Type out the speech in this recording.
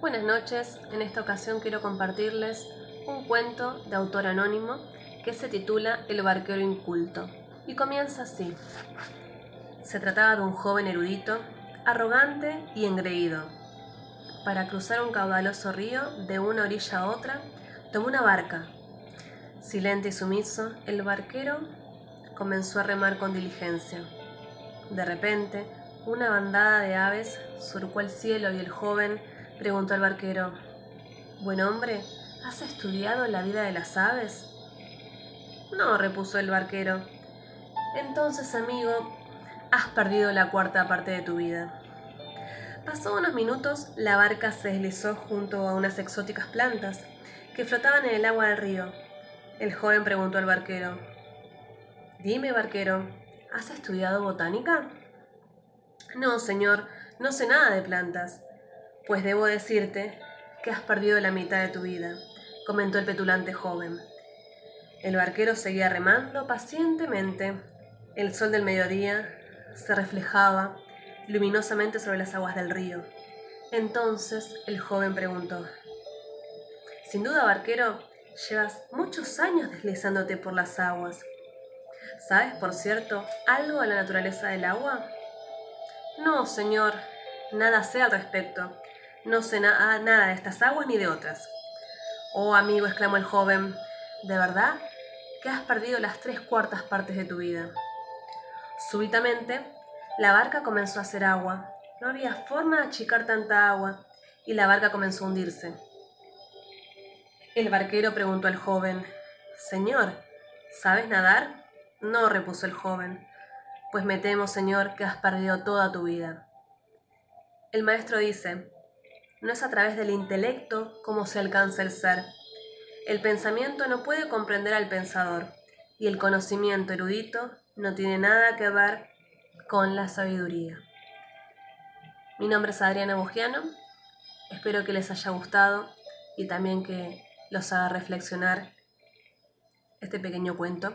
Buenas noches, en esta ocasión quiero compartirles un cuento de autor anónimo que se titula El barquero inculto y comienza así. Se trataba de un joven erudito, arrogante y engreído. Para cruzar un caudaloso río de una orilla a otra, tomó una barca. Silente y sumiso, el barquero comenzó a remar con diligencia. De repente, una bandada de aves surcó el cielo y el joven preguntó al barquero, Buen hombre, ¿has estudiado la vida de las aves? No, repuso el barquero. Entonces, amigo, has perdido la cuarta parte de tu vida. Pasó unos minutos, la barca se deslizó junto a unas exóticas plantas que flotaban en el agua del río. El joven preguntó al barquero, Dime, barquero, ¿has estudiado botánica? No, señor, no sé nada de plantas. Pues debo decirte que has perdido la mitad de tu vida, comentó el petulante joven. El barquero seguía remando pacientemente. El sol del mediodía se reflejaba luminosamente sobre las aguas del río. Entonces el joven preguntó, Sin duda, barquero, llevas muchos años deslizándote por las aguas. ¿Sabes, por cierto, algo de la naturaleza del agua? No, señor, nada sé al respecto. No sé nada de estas aguas ni de otras. Oh, amigo, exclamó el joven, ¿de verdad que has perdido las tres cuartas partes de tu vida? Súbitamente, la barca comenzó a hacer agua. No había forma de achicar tanta agua, y la barca comenzó a hundirse. El barquero preguntó al joven, Señor, ¿sabes nadar? No, repuso el joven pues me temo, Señor, que has perdido toda tu vida. El maestro dice, no es a través del intelecto como se alcanza el ser. El pensamiento no puede comprender al pensador, y el conocimiento erudito no tiene nada que ver con la sabiduría. Mi nombre es Adriana Bugiano, espero que les haya gustado y también que los haga reflexionar este pequeño cuento.